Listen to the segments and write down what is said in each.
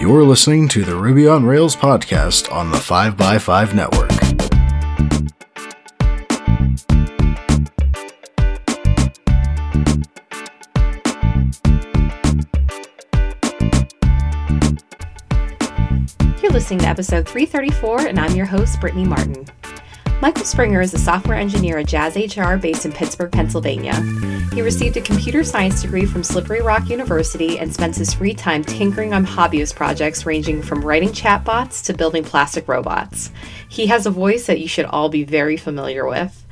You're listening to the Ruby on Rails podcast on the 5x5 network. You're listening to episode 334, and I'm your host, Brittany Martin. Michael Springer is a software engineer at Jazz HR based in Pittsburgh, Pennsylvania. He received a computer science degree from Slippery Rock University and spends his free time tinkering on hobbyist projects ranging from writing chatbots to building plastic robots. He has a voice that you should all be very familiar with.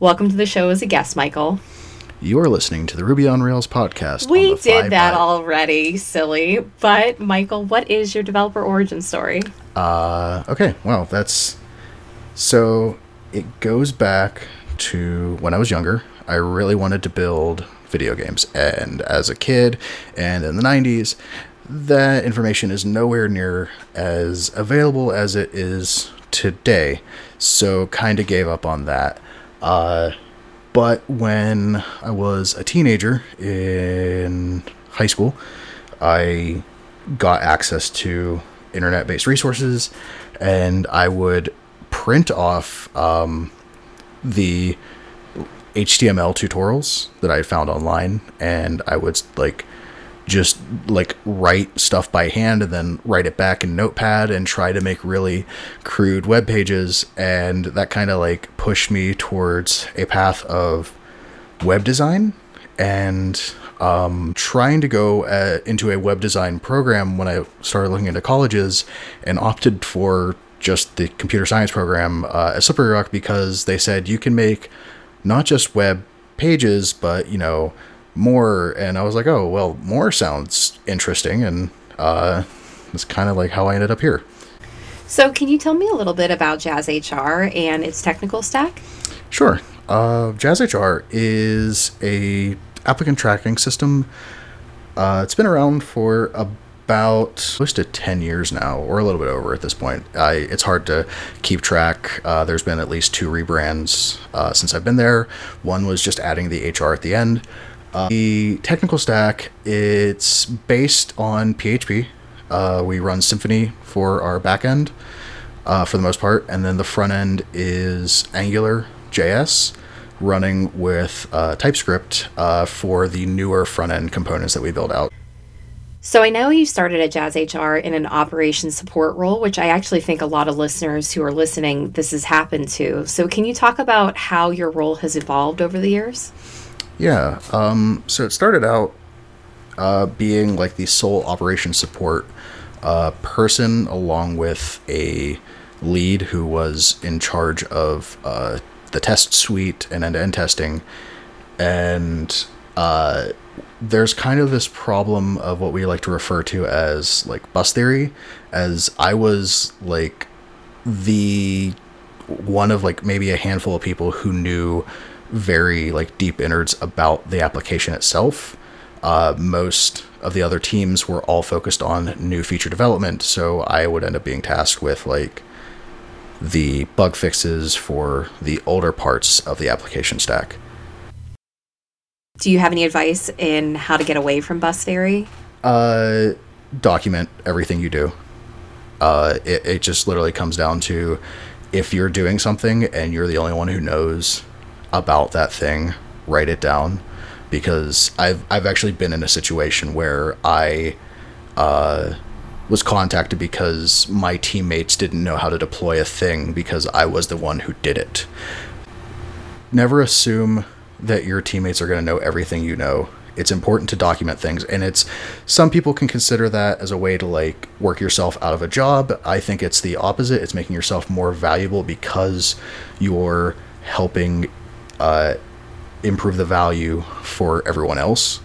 Welcome to the show as a guest, Michael. You're listening to the Ruby on Rails podcast. We did that 5x5 already, silly. But, Michael, what is your developer origin story? Uh, okay, well, that's so it goes back to when I was younger. I really wanted to build video games, and as a kid and in the 90s, that information is nowhere near as available as it is today. So, kind of gave up on that. Uh, but when I was a teenager in high school, I got access to internet based resources and I would print off um, the HTML tutorials that I found online and I would like just like write stuff by hand and then write it back in notepad and try to make really crude web pages and that kind of like pushed me towards a path of web design and um, trying to go uh, into a web design program when I started looking into colleges and opted for just the computer science program uh, at Slippery Rock because they said you can make not just web pages, but you know more. And I was like, oh well, more sounds interesting, and uh, it's kind of like how I ended up here. So, can you tell me a little bit about Jazz HR and its technical stack? Sure. Uh, Jazz HR is a applicant tracking system. Uh, it's been around for about close to 10 years now, or a little bit over at this point. I, it's hard to keep track. Uh, there's been at least two rebrands uh, since I've been there. One was just adding the HR at the end. Uh, the technical stack, it's based on PHP. Uh, we run Symfony for our backend uh, for the most part, and then the front end is Angular JS running with uh, TypeScript for the newer front end components that we build out. So, I know you started at Jazz HR in an operations support role, which I actually think a lot of listeners who are listening, this has happened to. So, can you talk about how your role has evolved over the years? Yeah. Um, so it started out uh, being like the sole operation support uh, person, along with a lead who was in charge of uh, the test suite and end to end testing. And uh, there's kind of this problem of what we like to refer to as like bus theory, as I was like the one of like maybe a handful of people who knew very like deep innards about the application itself. Uh, most of the other teams were all focused on new feature development, so I would end up being tasked with like the bug fixes for the older parts of the application stack. Do you have any advice in how to get away from bus theory? Uh, document everything you do. Uh, it, it just literally comes down to if you're doing something and you're the only one who knows about that thing, write it down. Because I've I've actually been in a situation where I uh, was contacted because my teammates didn't know how to deploy a thing because I was the one who did it. Never assume that your teammates are going to know everything you know. It's important to document things and it's some people can consider that as a way to like work yourself out of a job. I think it's the opposite. It's making yourself more valuable because you're helping uh, improve the value for everyone else.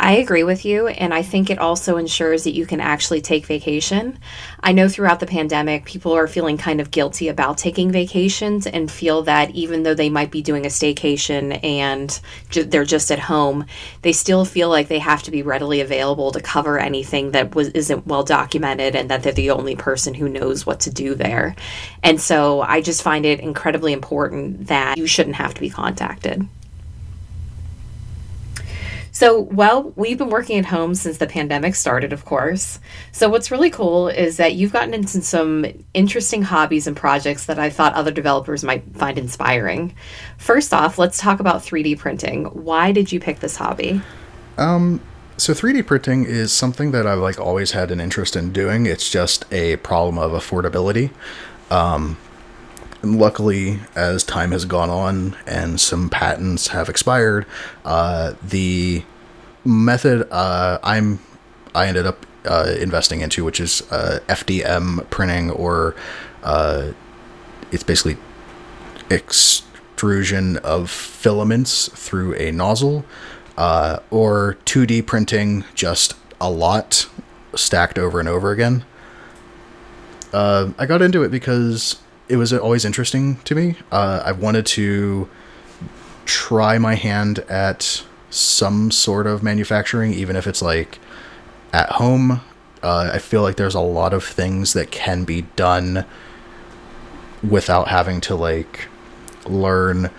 I agree with you, and I think it also ensures that you can actually take vacation. I know throughout the pandemic, people are feeling kind of guilty about taking vacations and feel that even though they might be doing a staycation and ju- they're just at home, they still feel like they have to be readily available to cover anything that was isn't well documented and that they're the only person who knows what to do there. And so I just find it incredibly important that you shouldn't have to be contacted. So, well, we've been working at home since the pandemic started, of course. So, what's really cool is that you've gotten into some interesting hobbies and projects that I thought other developers might find inspiring. First off, let's talk about 3D printing. Why did you pick this hobby? Um, so 3D printing is something that I've like always had an interest in doing. It's just a problem of affordability. Um, and luckily, as time has gone on and some patents have expired, uh, the method uh, I'm I ended up uh, investing into, which is uh, FDM printing, or uh, it's basically extrusion of filaments through a nozzle, uh, or 2D printing just a lot stacked over and over again. I got into it because it was always interesting to me. Uh, I wanted to try my hand at some sort of manufacturing, even if it's like at home. Uh, I feel like there's a lot of things that can be done without having to like learn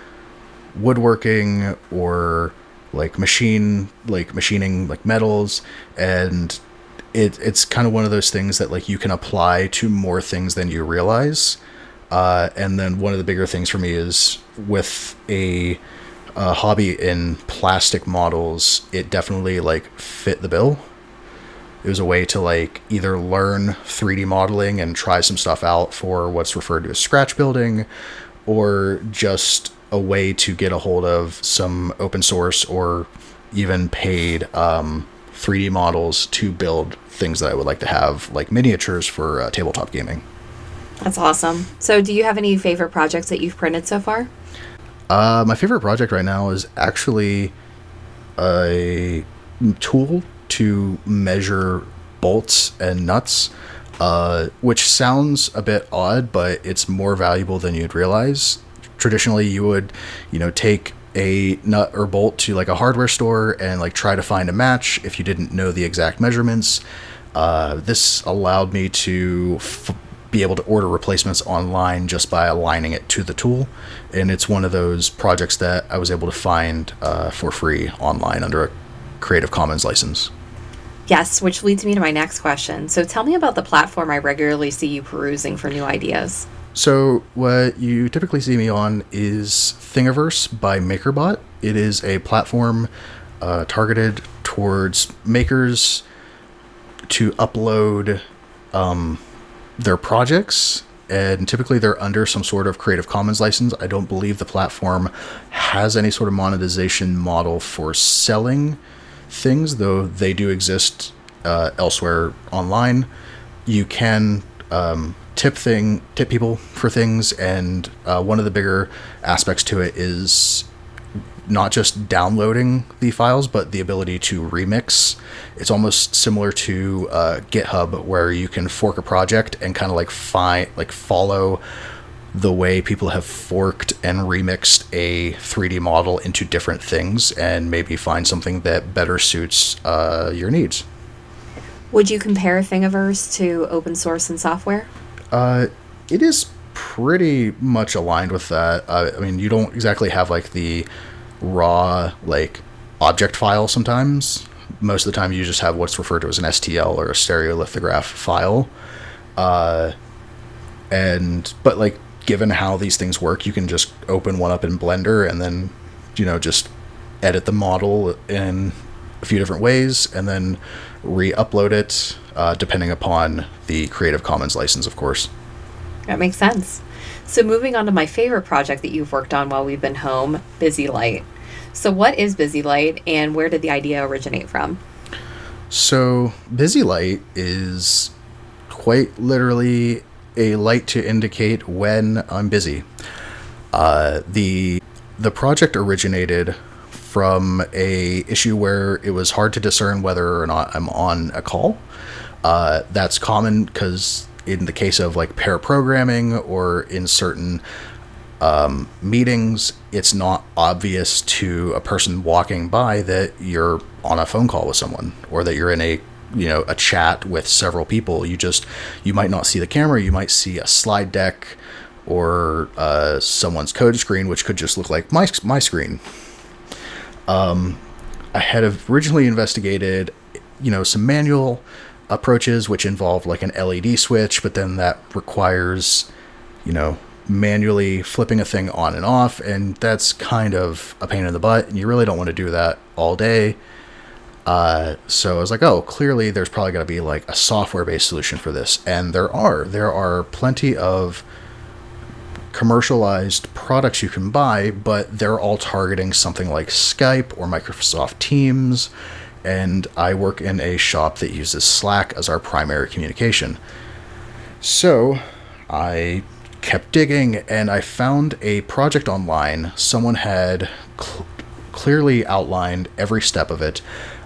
woodworking or like machine like machining like metals and it it's kind of one of those things that like you can apply to more things than you realize uh, and then one of the bigger things for me is with a, a hobby in plastic models, it definitely like fit the bill. It was a way to like either learn 3D modeling and try some stuff out for what's referred to as scratch building, or just a way to get a hold of some open source or even paid um, 3D models to build things that I would like to have, like miniatures for uh, tabletop gaming. That's awesome. So, do you have any favorite projects that you've printed so far? Uh, my favorite project right now is actually a tool to measure bolts and nuts, uh, which sounds a bit odd, but it's more valuable than you'd realize. Traditionally, you would, you know, take a nut or bolt to like a hardware store and like try to find a match if you didn't know the exact measurements. Uh, this allowed me to f- be able to order replacements online just by aligning it to the tool. And it's one of those projects that I was able to find uh, for free online under a Creative Commons license. Yes, which leads me to my next question. So tell me about the platform I regularly see you perusing for new ideas. So, what you typically see me on is Thingiverse by MakerBot. It is a platform uh, targeted towards makers to upload um, their projects and typically they're under some sort of creative commons license. I don't believe the platform has any sort of monetization model for selling things though they do exist uh, elsewhere online. You can um, tip thing tip people for things and uh, one of the bigger aspects to it is not just downloading the files, but the ability to remix. It's almost similar to uh, GitHub, where you can fork a project and kind of like find, like follow the way people have forked and remixed a 3D model into different things, and maybe find something that better suits uh, your needs. Would you compare Thingiverse to open source and software? Uh, it is pretty much aligned with that. Uh, I mean, you don't exactly have like the raw like object file sometimes. Most of the time, you just have what's referred to as an STL or a stereolithograph file. Uh, and but like given how these things work, you can just open one up in Blender and then you know just edit the model in a few different ways and then re-upload it uh, depending upon the Creative Commons license, of course. That makes sense. So, moving on to my favorite project that you've worked on while we've been home, Busy Light. So, what is Busy Light and where did the idea originate from? So, Busy Light is quite literally a light to indicate when I'm busy. Uh, the the project originated from a issue where it was hard to discern whether or not I'm on a call. Uh, that's common because in the case of like pair programming or in certain um, meetings, it's not obvious to a person walking by that you're on a phone call with someone or that you're in a you know a chat with several people. You just you might not see the camera. You might see a slide deck or uh, someone's code screen, which could just look like my my screen. Um, I had originally investigated, you know, some manual approaches which involve like an LED switch, but then that requires, you know, manually flipping a thing on and off, and that's kind of a pain in the butt, and you really don't want to do that all day. Uh, so I was like, oh, clearly there's probably got to be like a software based solution for this. And there are. There are plenty of commercialized products you can buy, but they're all targeting something like Skype or Microsoft Teams. And I work in a shop that uses Slack as our primary communication. So I kept digging and I found a project online. Someone had cl- clearly outlined every step of it,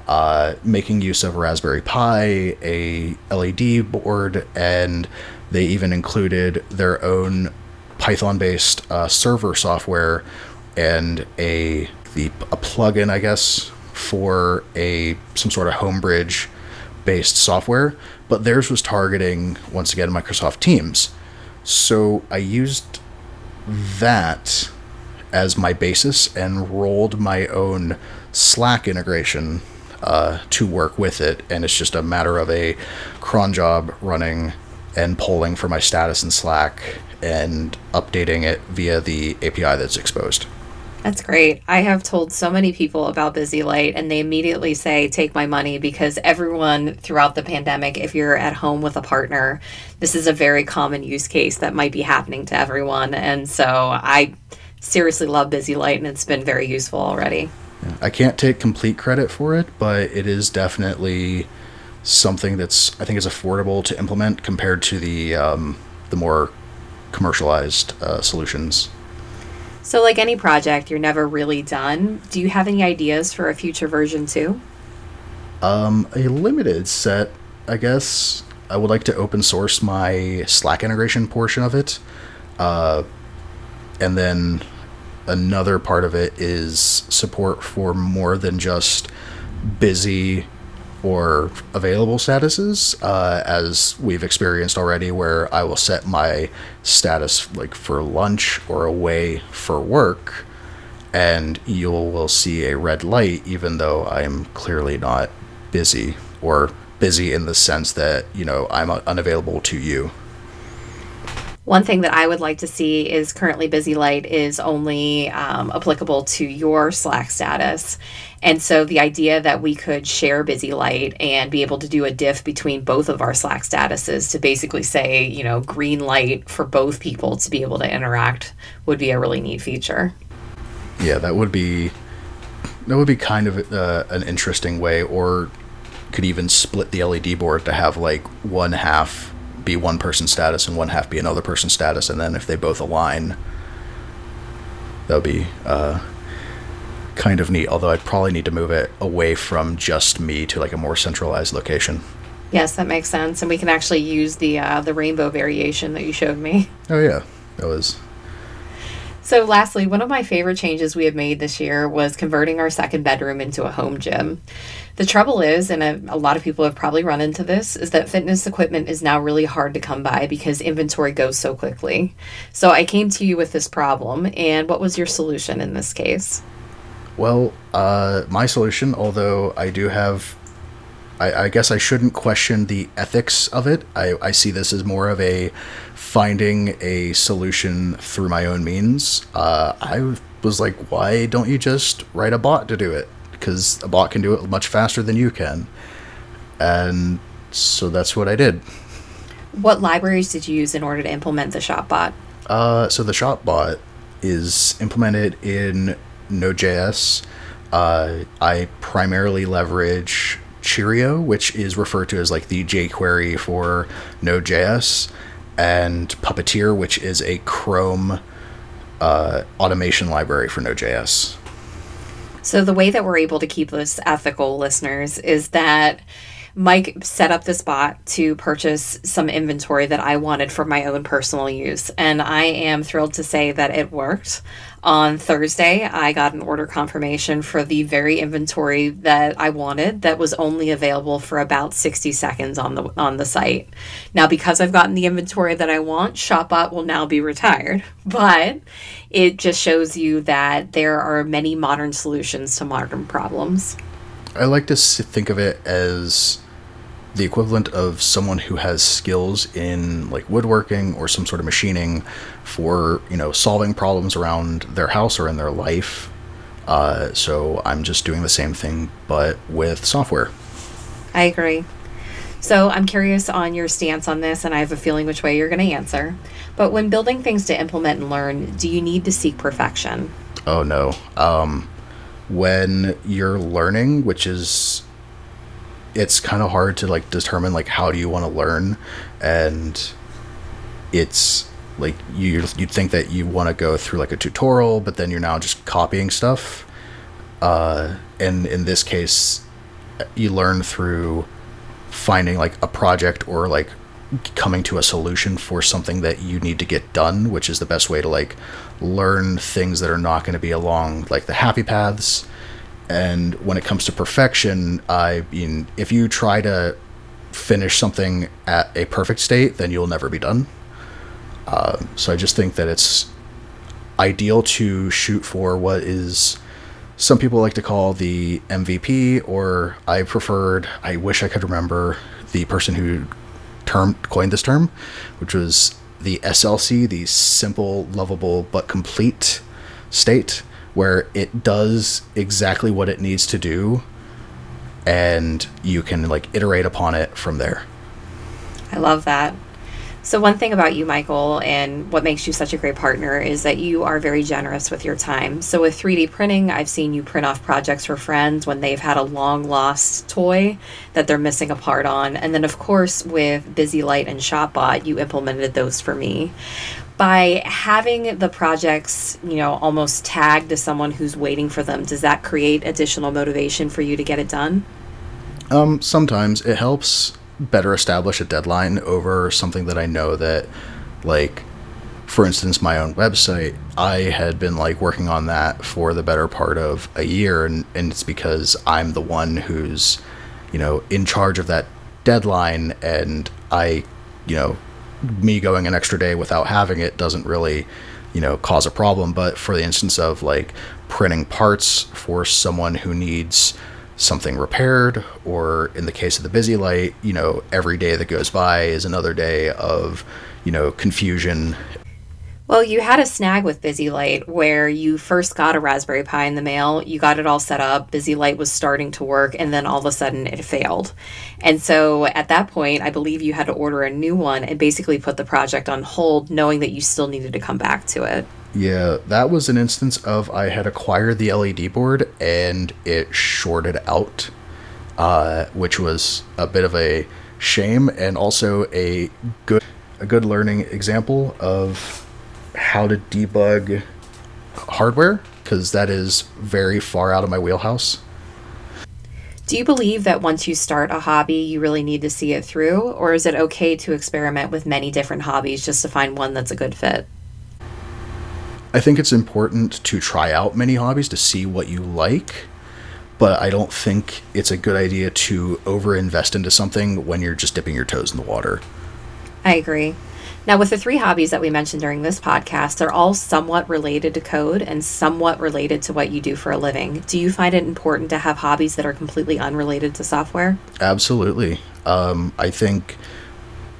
uh, making use of Raspberry Pi, a LED board, and they even included their own Python-based uh, server software and a the a plugin, I guess, for a some sort of Homebridge based software. But theirs was targeting once again Microsoft Teams. So I used that as my basis and rolled my own Slack integration uh, to work with it. And it's just a matter of a cron job running and polling for my status in Slack and updating it via the API that's exposed. That's great. I have told so many people about Busy Light, and they immediately say, Take my money because everyone throughout the pandemic, if you're at home with a partner, this is a very common use case that might be happening to everyone. And so I seriously love Busy Light, and it's been very useful already. I can't take complete credit for it, but it is definitely something that's I think is affordable to implement compared to the um, the more commercialized uh, solutions. So, like any project, you're never really done. Do you have any ideas for a future version too? Um, a limited set, I guess. I would like to open source my Slack integration portion of it. Uh, and then another part of it is support for more than just busy or available statuses, uh, as we've experienced already, where I will set my status like for lunch or away for work, and you will see a red light, even though I'm clearly not busy or busy in the sense that you know I'm unavailable to you. One thing that I would like to see is currently Busy Light is only um, applicable to your Slack status. And so the idea that we could share Busy Light and be able to do a diff between both of our Slack statuses to basically say, you know, green light for both people to be able to interact would be a really neat feature. Yeah, that would be that would be kind of uh, an interesting way or could even split the LED board to have like one half be one person's status and one half be another person's status, and then if they both align, that would be uh, kind of neat. Although I'd probably need to move it away from just me to like a more centralized location. Yes, that makes sense, and we can actually use the uh, the rainbow variation that you showed me. Oh yeah, that was so, lastly, one of my favorite changes we have made this year was converting our second bedroom into a home gym. The trouble is, and a, a, lot of people have probably run into this, is that fitness equipment is now really hard to come by because inventory goes so quickly. So, I came to you with this problem, and what was your solution in this case? Well, uh, my solution, although I do have I, I, guess I shouldn't question the ethics of it. I, I see this as more of a finding a solution through my own means. Uh, I was like, why don't you just write a bot to do it? Because a bot can do it much faster than you can. And so that's what I did. What libraries did you use in order to implement the ShopBot? Uh, so the ShopBot is implemented in Node.js. Uh, I primarily leverage Cheerio, which is referred to as like the jQuery for Node.js, and Puppeteer, which is a Chrome uh, automation library for Node.js. So the way that we're able to keep this ethical, listeners, is that Mike set up this bot to purchase some inventory that I wanted for my own personal use. And I am thrilled to say that it worked. On Thursday, I got an order confirmation for the very inventory that I wanted that was only available for about 60 seconds on the on the site. Now because I've gotten the inventory that I want, ShopBot will now be retired. But it just shows you that there are many modern solutions to modern problems. I like to think of it as the equivalent of someone who has skills in like woodworking or some sort of machining for you know solving problems around their house or in their life. Uh, so I'm just doing the same thing, but with software. I agree. So I'm curious on your stance on this, and I have a feeling which way you're going to answer. But when building things to implement and learn, do you need to seek perfection? Oh no. Um, when you're learning, which is it's kind of hard to like determine like how do you want to learn? And it's like you you'd think that you want to go through like a tutorial but then you're now just copying stuff. Uh and in this case you learn through finding like a project or like coming to a solution for something that you need to get done which is the best way to like learn things that are not going to be along like the happy paths and when it comes to perfection, I mean, if you try to finish something at a perfect state, then you'll never be done. Uh, so I just think that it's ideal to shoot for what is some people like to call the MVP, or I preferred. I wish I could remember the person who term coined this term, which was the SLC, the simple, lovable but complete state where it does exactly what it needs to do and you can like iterate upon it from there. I love that. So, one thing about you, Michael, and what makes you such a great partner is that you are very generous with your time. So, with 3D printing, I've seen you print off projects for friends when they've had a long lost toy that they're missing a part on. And then, of course, with Busy Light and ShopBot, you implemented those for me. By having the projects, you know, almost tagged to someone who's waiting for them, does that create additional motivation for you to get it done? Um, sometimes it helps better establish a deadline over something that I know that, like, for instance, my own website, I had been like working on that for the better part of a year, and, and it's because I'm the one who's, you know, in charge of that deadline, and I, you know, me going an extra day without having it doesn't really, you know, cause a problem. But for the instance of like printing parts for someone who needs something repaired, or in the case of the busy light, you know, every day that goes by is another day of, you know, confusion. Well, you had a snag with Busy Light where you first got a Raspberry Pi in the mail, you got it all set up, Busy Light was starting to work, and then all of a sudden it failed. And so at that point, I believe you had to order a new one and basically put the project on hold, knowing that you still needed to come back to it. Yeah, that was an instance of I had acquired the LED board and it shorted out, uh, which was a bit of a shame and also a good a good learning example of how to debug hardware because that is very far out of my wheelhouse. Do you believe that once you start a hobby, you really need to see it through, or is it okay to experiment with many different hobbies just to find one that's a good fit? I think it's important to try out many hobbies to see what you like, but I don't think it's a good idea to overinvest into something when you're just dipping your toes in the water. I agree. Now, with the three hobbies that we mentioned during this podcast, they're all somewhat related to code and somewhat related to what you do for a living. Do you find it important to have hobbies that are completely unrelated to software? Absolutely. Um, I think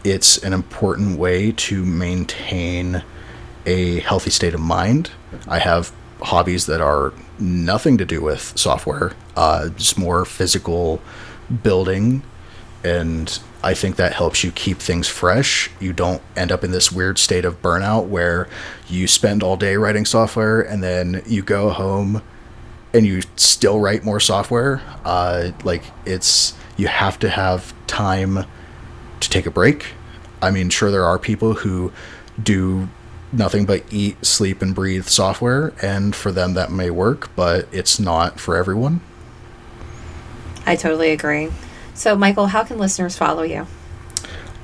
it's an important way to maintain a healthy state of mind. I have hobbies that are nothing to do with software, uh, just more physical building. And I think that helps you keep things fresh. You don't end up in this weird state of burnout where you spend all day writing software and then you go home and you still write more software. Uh, like it's you have to have time to take a break. I mean, sure there are people who do nothing but eat, sleep, and breathe software, and for them that may work, but it's not for everyone. I totally agree. So, Michael, how can listeners follow you?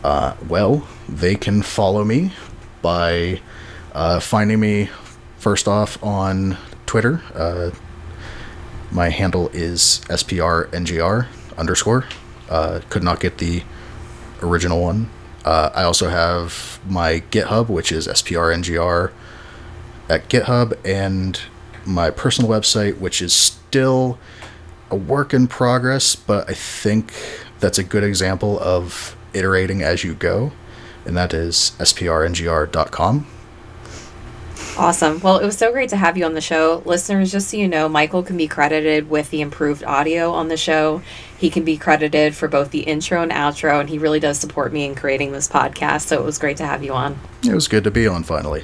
Uh, well, they can follow me by uh, finding me first off on Twitter. Uh, my handle is sprngr underscore. Uh, could not get the original one. Uh, I also have my GitHub, which is sprngr at GitHub, and my personal website, which is still a work in progress, but I think that's a good example of iterating as you go, and that is sprngr.com. Awesome. Well, it was so great to have you on the show. Listeners, just so you know, Michael can be credited with the improved audio on the show. He can be credited for both the intro and outro, and he really does support me in creating this podcast. So it was great to have you on. It was good to be on finally.